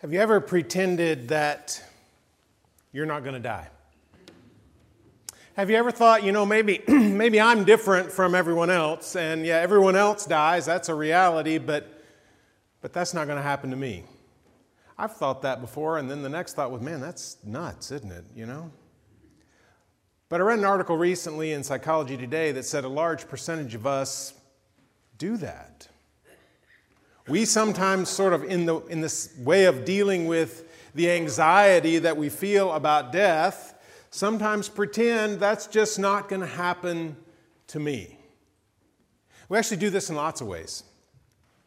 Have you ever pretended that you're not going to die? Have you ever thought, you know, maybe, maybe I'm different from everyone else, and yeah, everyone else dies, that's a reality, but, but that's not going to happen to me? I've thought that before, and then the next thought was, man, that's nuts, isn't it, you know? But I read an article recently in Psychology Today that said a large percentage of us do that. We sometimes, sort of, in, the, in this way of dealing with the anxiety that we feel about death, sometimes pretend that's just not going to happen to me. We actually do this in lots of ways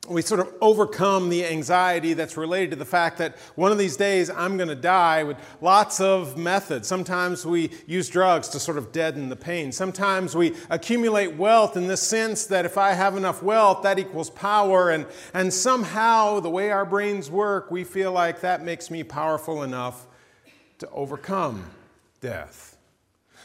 we sort of overcome the anxiety that's related to the fact that one of these days I'm going to die with lots of methods. Sometimes we use drugs to sort of deaden the pain. Sometimes we accumulate wealth in the sense that if I have enough wealth, that equals power. And, and somehow, the way our brains work, we feel like that makes me powerful enough to overcome death.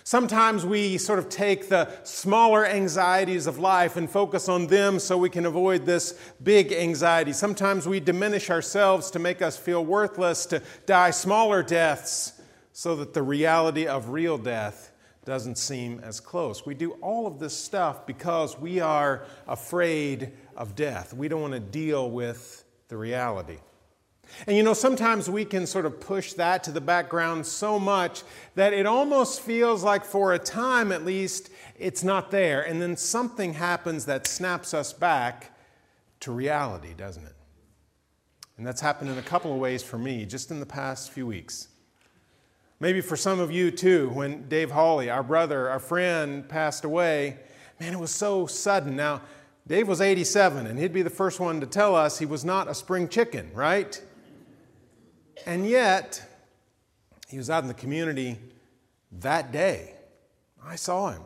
Sometimes we sort of take the smaller anxieties of life and focus on them so we can avoid this big anxiety. Sometimes we diminish ourselves to make us feel worthless, to die smaller deaths so that the reality of real death doesn't seem as close. We do all of this stuff because we are afraid of death. We don't want to deal with the reality. And you know, sometimes we can sort of push that to the background so much that it almost feels like, for a time at least, it's not there. And then something happens that snaps us back to reality, doesn't it? And that's happened in a couple of ways for me just in the past few weeks. Maybe for some of you too, when Dave Hawley, our brother, our friend, passed away, man, it was so sudden. Now, Dave was 87, and he'd be the first one to tell us he was not a spring chicken, right? And yet, he was out in the community that day. I saw him.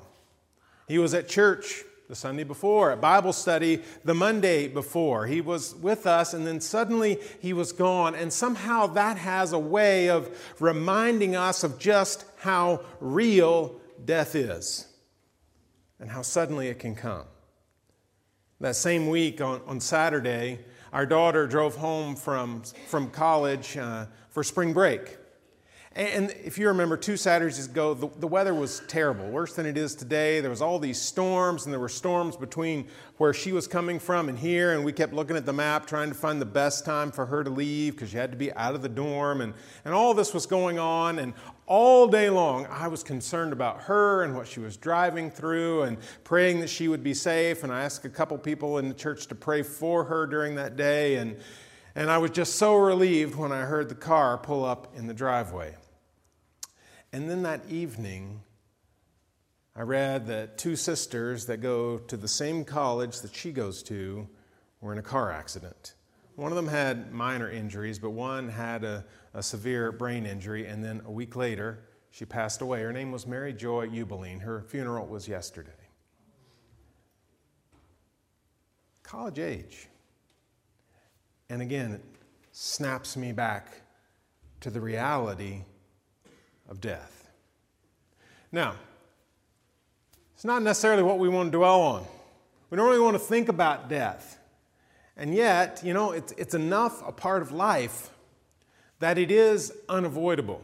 He was at church the Sunday before, at Bible study the Monday before. He was with us, and then suddenly he was gone. And somehow that has a way of reminding us of just how real death is and how suddenly it can come. That same week on, on Saturday, our daughter drove home from, from college uh, for spring break. And if you remember, two Saturdays ago, the, the, weather was terrible, worse than it is today. There was all these storms, and there were storms between where she was coming from and here, and we kept looking at the map trying to find the best time for her to leave because she had to be out of the dorm, and, and all this was going on. And all day long, I was concerned about her and what she was driving through and praying that she would be safe. And I asked a couple people in the church to pray for her during that day. And, and I was just so relieved when I heard the car pull up in the driveway. And then that evening, I read that two sisters that go to the same college that she goes to were in a car accident. One of them had minor injuries, but one had a, a severe brain injury, and then a week later, she passed away. Her name was Mary Joy Ubeline. Her funeral was yesterday. College age. And again, it snaps me back to the reality of death. Now, it's not necessarily what we want to dwell on. We don't really want to think about death. And yet, you know, it's, it's enough a part of life that it is unavoidable.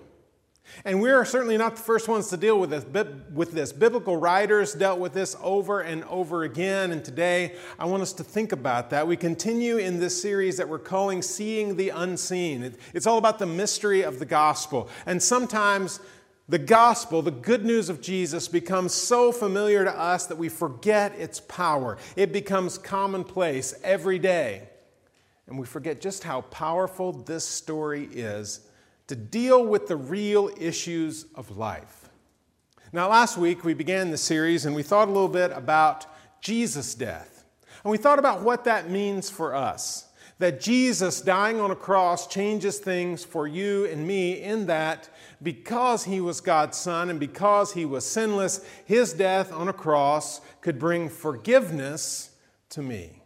And we are certainly not the first ones to deal with this, with this. Biblical writers dealt with this over and over again, and today I want us to think about that. We continue in this series that we're calling Seeing the Unseen. It's all about the mystery of the gospel. And sometimes the gospel, the good news of Jesus, becomes so familiar to us that we forget its power. It becomes commonplace every day. And we forget just how powerful this story is to deal with the real issues of life. Now, last week we began the series and we thought a little bit about Jesus' death. And we thought about what that means for us. That Jesus dying on a cross changes things for you and me in that because he was God's son and because he was sinless, his death on a cross could bring forgiveness to me.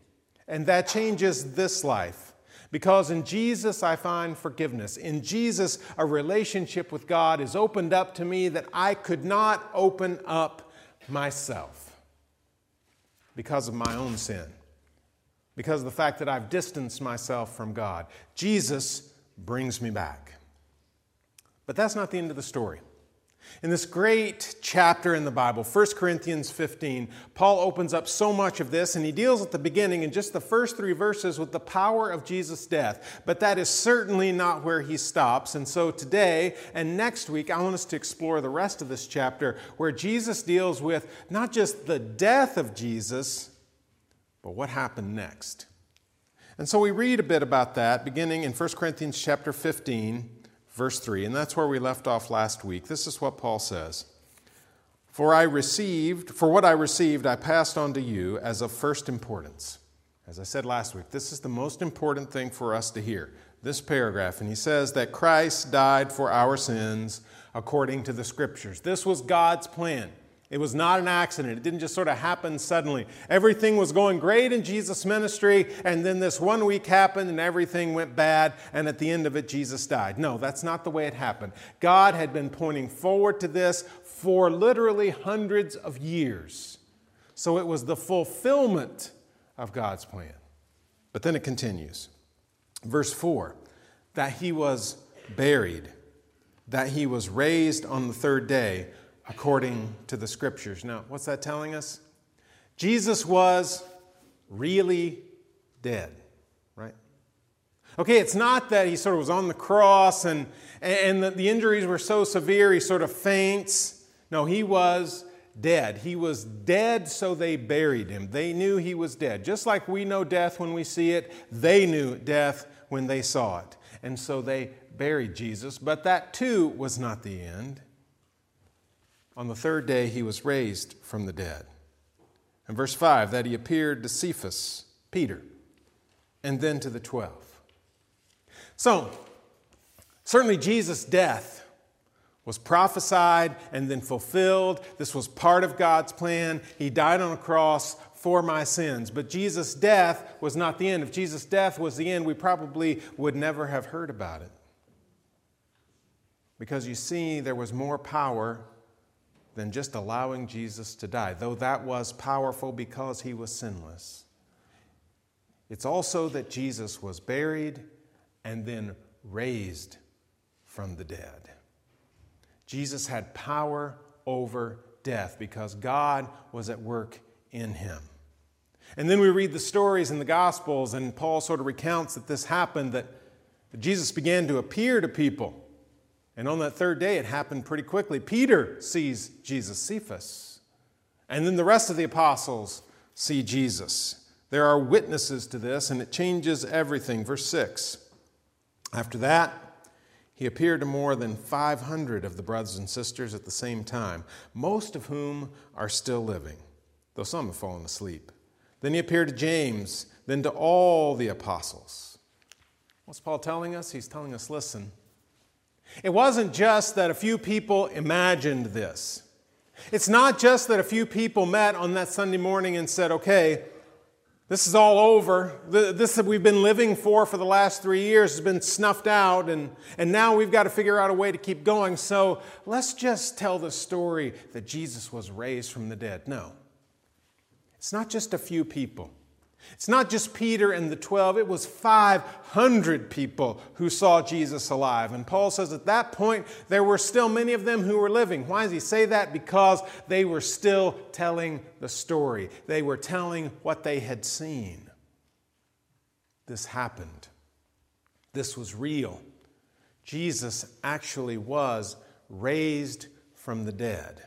And that changes this life because in Jesus, I find forgiveness. In Jesus, a relationship with God is opened up to me that I could not open up myself because of my own sin, because of the fact that I've distanced myself from God. Jesus brings me back. But that's not the end of the story. In this great chapter in the Bible, 1 Corinthians 15, Paul opens up so much of this, and he deals at the beginning in just the first three verses with the power of Jesus' death. But that is certainly not where he stops. And so today and next week, I want us to explore the rest of this chapter where Jesus deals with not just the death of Jesus, but what happened next. And so we read a bit about that beginning in 1 Corinthians chapter 15 verse 3, and that's where we left off last week. This is what Paul says For I received, for what I received, I passed on to you as of first importance. As I said last week, this is the most important thing for us to hear. This paragraph, and he says that Christ died for our sins according to the scriptures. This was God's plan. It was not an accident. It didn't just sort of happen suddenly. Everything was going great in Jesus' ministry, and then this one week happened and everything went bad, and at the end of it, Jesus died. No, that's not the way it happened. God had been pointing forward to this for literally hundreds of years. So it was the fulfillment of God's plan. But then it continues. Verse 4 that he was buried, that he was raised on the third day according to the scriptures. Now, what's that telling us? Jesus was really dead, right? Okay, it's not that he sort of was on the cross and, and the, the injuries were so severe he sort of faints. No, he was dead. He was dead, so they buried him. They knew he was dead. Just like we know death when we see it, they knew death when they saw it. And so they buried Jesus. But that too was not the end. On the third day, he was raised from the dead. And verse 5 that he appeared to Cephas, Peter, and then to the twelve. So, certainly Jesus' death was prophesied and then fulfilled. This was part of God's plan. He died on a cross for my sins. But Jesus' death was not the end. If Jesus' death was the end, we probably would never have heard about it. Because you see, there was more power than just allowing Jesus to die, though that was powerful because he was sinless. It's also that Jesus was buried and then raised from the dead. Jesus had power over death because God was at work in him. And then we read the stories in the Gospels, and Paul sort of recounts that this happened, that Jesus began to appear to people. And on that third day, it happened pretty quickly. Peter sees Jesus, Cephas. And then the rest of the apostles see Jesus. There are witnesses to this, and it changes everything. Verse 6. After that, he appeared to more than 500 of the brothers and sisters at the same time, most of whom are still living, though some have fallen asleep. Then he appeared to James, then to all the apostles. What's Paul telling us? He's telling us listen, it wasn't just that a few people imagined this. It's not just that a few people met on that Sunday morning and said, okay, this is all over. This that we've been living for for the last three years has been snuffed out, and, and now we've got to figure out a way to keep going. So let's just tell the story that Jesus was raised from the dead. No. It's not just a few people. It's not just Peter and the 12, it was 500 people who saw Jesus alive. And Paul says at that point, there were still many of them who were living. Why does he say that? Because they were still telling the story, they were telling what they had seen. This happened, this was real. Jesus actually was raised from the dead.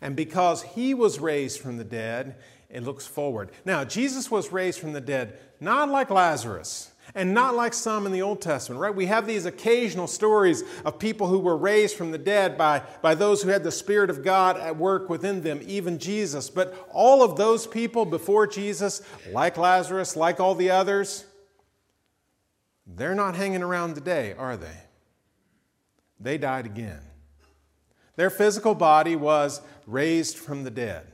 And because he was raised from the dead, it looks forward. Now, Jesus was raised from the dead, not like Lazarus and not like some in the Old Testament, right? We have these occasional stories of people who were raised from the dead by, by those who had the Spirit of God at work within them, even Jesus. But all of those people before Jesus, like Lazarus, like all the others, they're not hanging around today, are they? They died again. Their physical body was raised from the dead.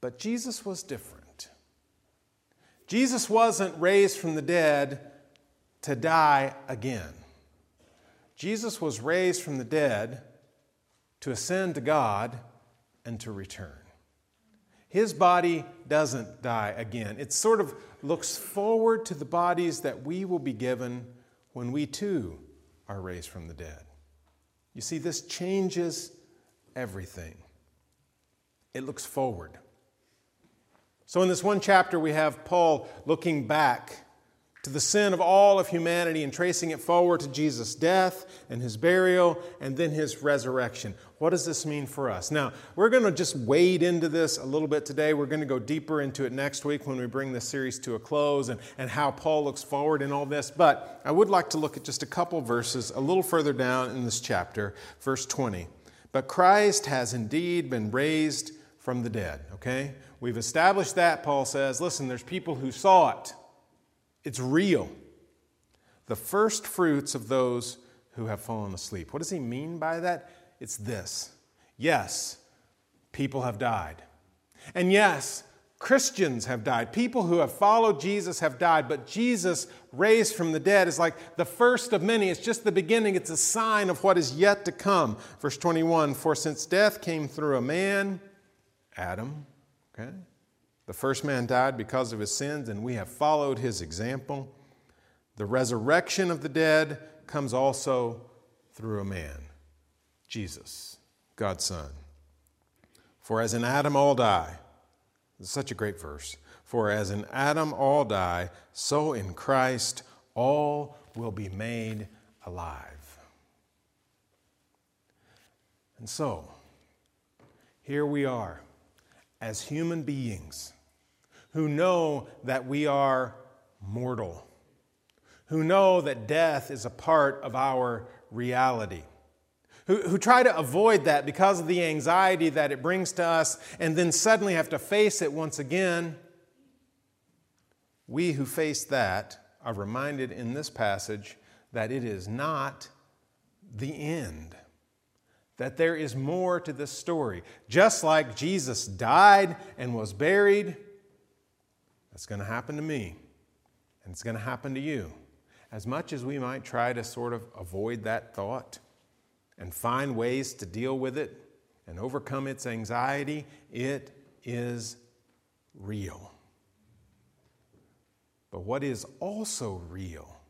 But Jesus was different. Jesus wasn't raised from the dead to die again. Jesus was raised from the dead to ascend to God and to return. His body doesn't die again. It sort of looks forward to the bodies that we will be given when we too are raised from the dead. You see, this changes everything. It looks forward. So, in this one chapter, we have Paul looking back to the sin of all of humanity and tracing it forward to Jesus' death and his burial and then his resurrection. What does this mean for us? Now, we're going to just wade into this a little bit today. We're going to go deeper into it next week when we bring this series to a close and, and how Paul looks forward in all this. But I would like to look at just a couple verses a little further down in this chapter, verse 20. But Christ has indeed been raised from the dead, okay? We've established that, Paul says. Listen, there's people who saw it. It's real. The first fruits of those who have fallen asleep. What does he mean by that? It's this yes, people have died. And yes, Christians have died. People who have followed Jesus have died, but Jesus raised from the dead is like the first of many. It's just the beginning, it's a sign of what is yet to come. Verse 21 For since death came through a man, Adam, okay? The first man died because of his sins, and we have followed his example. The resurrection of the dead comes also through a man, Jesus, God's Son. For as in Adam all die, this is such a great verse. For as in Adam all die, so in Christ all will be made alive. And so, here we are as human beings who know that we are mortal, who know that death is a part of our reality, who, who try to avoid that because of the anxiety that it brings to us, and then suddenly have to face it once again. We who face that are reminded in this passage that it is not the end that there is more to this story. Just like Jesus died and was buried, that's going to happen to me, and it's going to happen to you. As much as we might try to sort of avoid that thought and find ways to deal with it and overcome its anxiety, it is real. But what is also real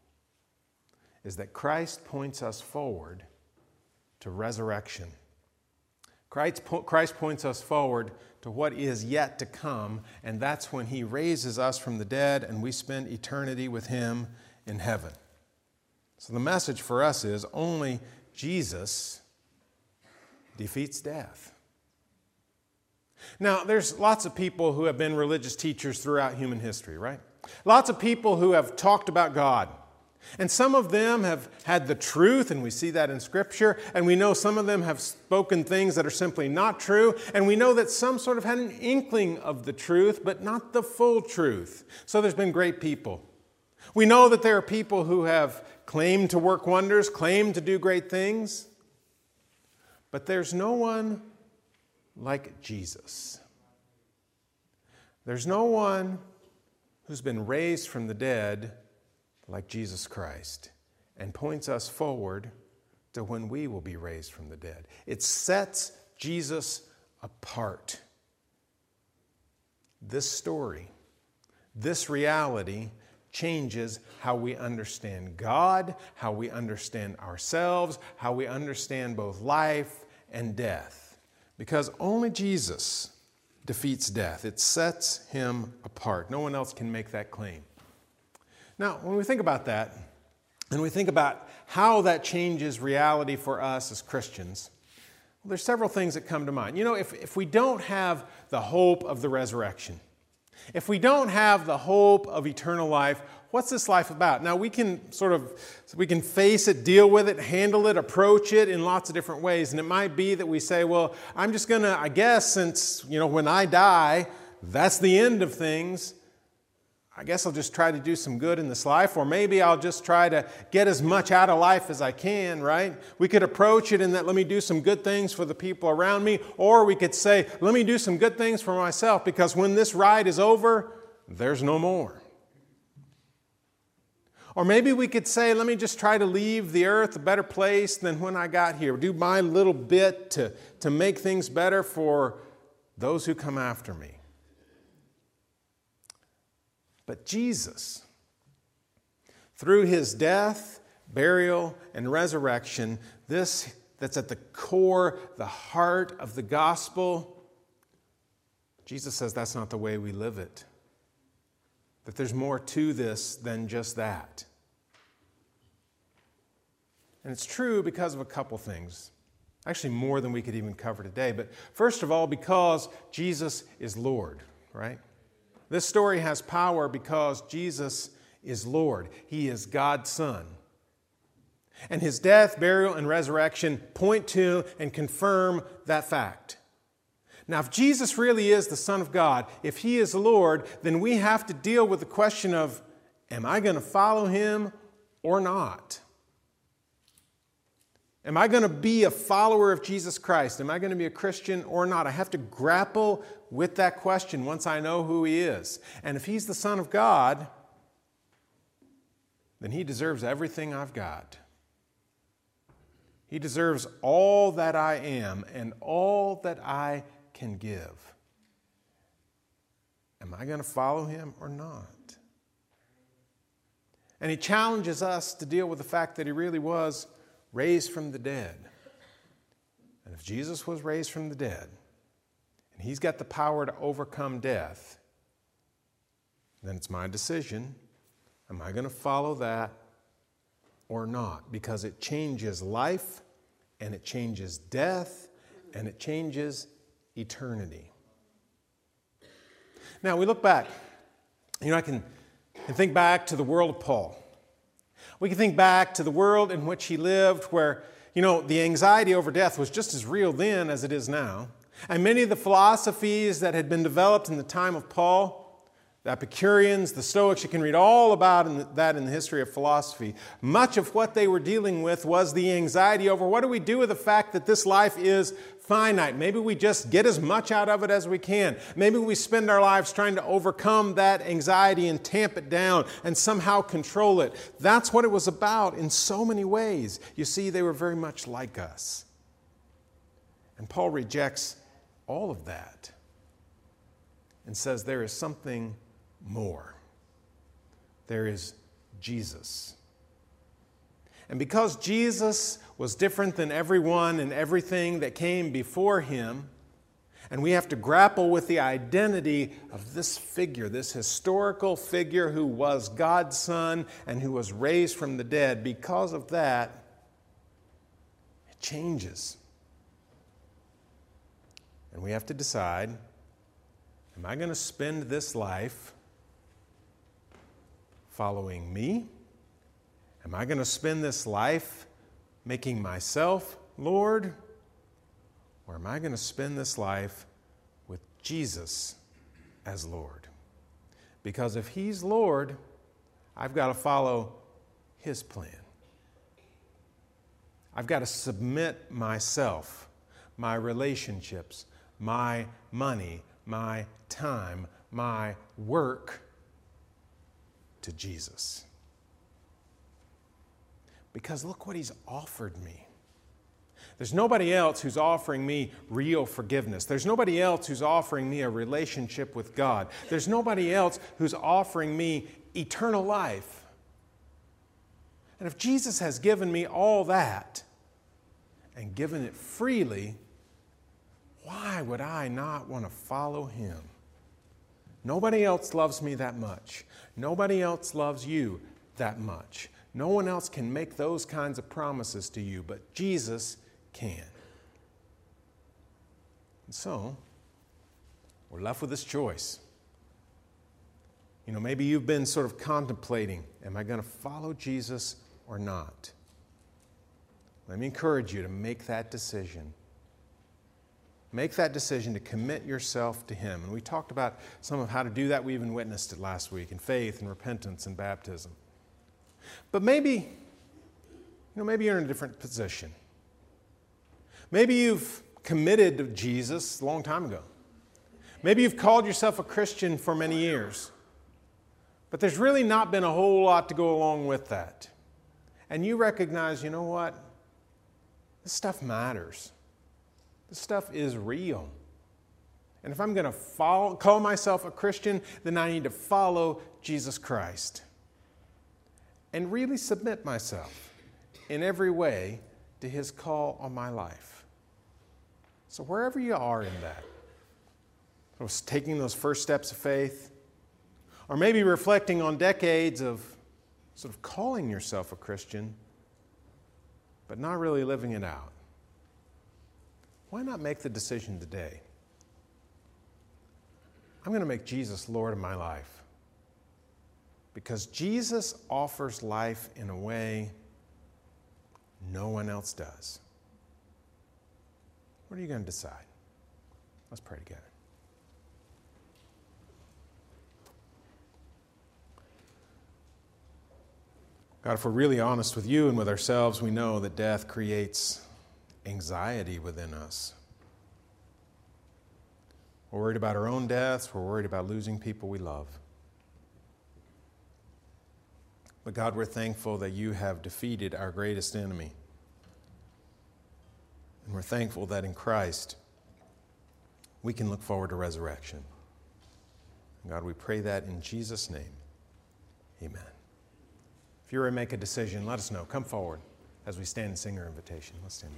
is that Christ points us forward to resurrection. Christ, Christ points us forward to what is yet to come, and that's when He raises us from the dead and we spend eternity with Him in heaven. So the message for us is only Jesus defeats death. Now, there's lots of people who have been religious teachers throughout human history, right? Lots of people who have talked about God. And some of them have had the truth, and we see that in Scripture, and we know some of them have spoken things that are simply not true, and we know that some sort of had an inkling of the truth, but not the full truth. So there's been great people. We know that there are people who have claimed to work wonders, claimed to do great things, but there's no one like Jesus. There's no one who's been raised from the dead like Jesus Christ and points us forward to when we will be raised from the dead. It sets Jesus apart. This story, this reality, changes how we understand God, how we understand ourselves, how we understand both life and death. Because only Jesus defeats death, it sets him apart. No one else can make that claim. Now, when we think about that, and we think about how that changes reality for us as Christians, well, there's several things that come to mind. You know, if, if we don't have the hope of the resurrection, if we don't have the hope of eternal life, what's this life about? Now we can sort of we can face it, deal with it, handle it, approach it in lots of different ways. And it might be that we say, well, I'm just going to I guess since, you know, when I die, that's the end of things. I guess I'll just try to do some good in this life, or maybe I'll just try to get as much out of life as I can, right? We could approach it in that, let me do some good things for the people around me, or we could say, let me do some good things for myself, because when this ride is over, there's no more. Or maybe we could say, let me just try to leave the earth a better place than when I got here, do my little bit to, to make things better for those who come after me. But Jesus, through his death, burial, and resurrection, this that's at the core, the heart of the gospel, Jesus says that's not the way we live it. That there's more to this than just that. And it's true because of a couple things. Actually, more than we could even cover today. But first of all, because Jesus is Lord, right? This story has power because Jesus is Lord. He is God's Son. And his death, burial, and resurrection point to and confirm that fact. Now, if Jesus really is the Son of God, if he is Lord, then we have to deal with the question of am I going to follow him or not? Am I going to be a follower of Jesus Christ? Am I going to be a Christian or not? I have to grapple with that question once I know who he is. And if he's the Son of God, then he deserves everything I've got. He deserves all that I am and all that I can give. Am I going to follow him or not? And he challenges us to deal with the fact that he really was raised from the dead. And if Jesus was raised from the dead, and he's got the power to overcome death, then it's my decision. Am I going to follow that or not because it changes life and it changes death and it changes eternity. Now, we look back. You know, I can, can think back to the world of Paul. We can think back to the world in which he lived, where, you know, the anxiety over death was just as real then as it is now. And many of the philosophies that had been developed in the time of Paul the Epicureans, the Stoics, you can read all about that in the history of philosophy. Much of what they were dealing with was the anxiety over what do we do with the fact that this life is finite. Maybe we just get as much out of it as we can. Maybe we spend our lives trying to overcome that anxiety and tamp it down and somehow control it. That's what it was about in so many ways. You see, they were very much like us. And Paul rejects all of that and says there is something more. There is Jesus. And because Jesus was different than everyone and everything that came before him, and we have to grapple with the identity of this figure, this historical figure who was God's Son and who was raised from the dead. Because of that, it changes. And we have to decide am I going to spend this life following me? Am I going to spend this life making myself Lord? Or am I going to spend this life with Jesus as Lord? Because if He's Lord, I've got to follow His plan. I've got to submit myself, my relationships, my money, my time, my work to Jesus. Because look what he's offered me. There's nobody else who's offering me real forgiveness. There's nobody else who's offering me a relationship with God. There's nobody else who's offering me eternal life. And if Jesus has given me all that and given it freely, why would I not want to follow him? Nobody else loves me that much. Nobody else loves you that much. No one else can make those kinds of promises to you, but Jesus can. And so, we're left with this choice. You know, maybe you've been sort of contemplating am I going to follow Jesus or not? Let me encourage you to make that decision. Make that decision to commit yourself to Him. And we talked about some of how to do that. We even witnessed it last week in faith and repentance and baptism. But maybe, you know, maybe you're in a different position. Maybe you've committed to Jesus a long time ago. Maybe you've called yourself a Christian for many years. But there's really not been a whole lot to go along with that. And you recognize, you know what? This stuff matters. This stuff is real. And if I'm going to call myself a Christian, then I need to follow Jesus Christ and really submit myself. in every way to his call on my life. So, wherever you are in that, was taking those first steps of faith, or maybe reflecting on decades of sort of calling yourself a Christian, but not really living it out, why not make the decision today? I'm going to make Jesus Lord of my life. Because Jesus offers life in a way no one else does. What are you going to decide? Let's pray together. God, if we're really honest with you and with ourselves, we know that death creates anxiety within us. We're worried about our own deaths, we're worried about losing people we love. But God, we're thankful that you have defeated our greatest enemy. And we're thankful that in Christ we can look forward to resurrection. God, we pray that in Jesus' name. Amen. If you're ready to make a decision, let us know. Come forward as we stand and sing our invitation. Let's stand.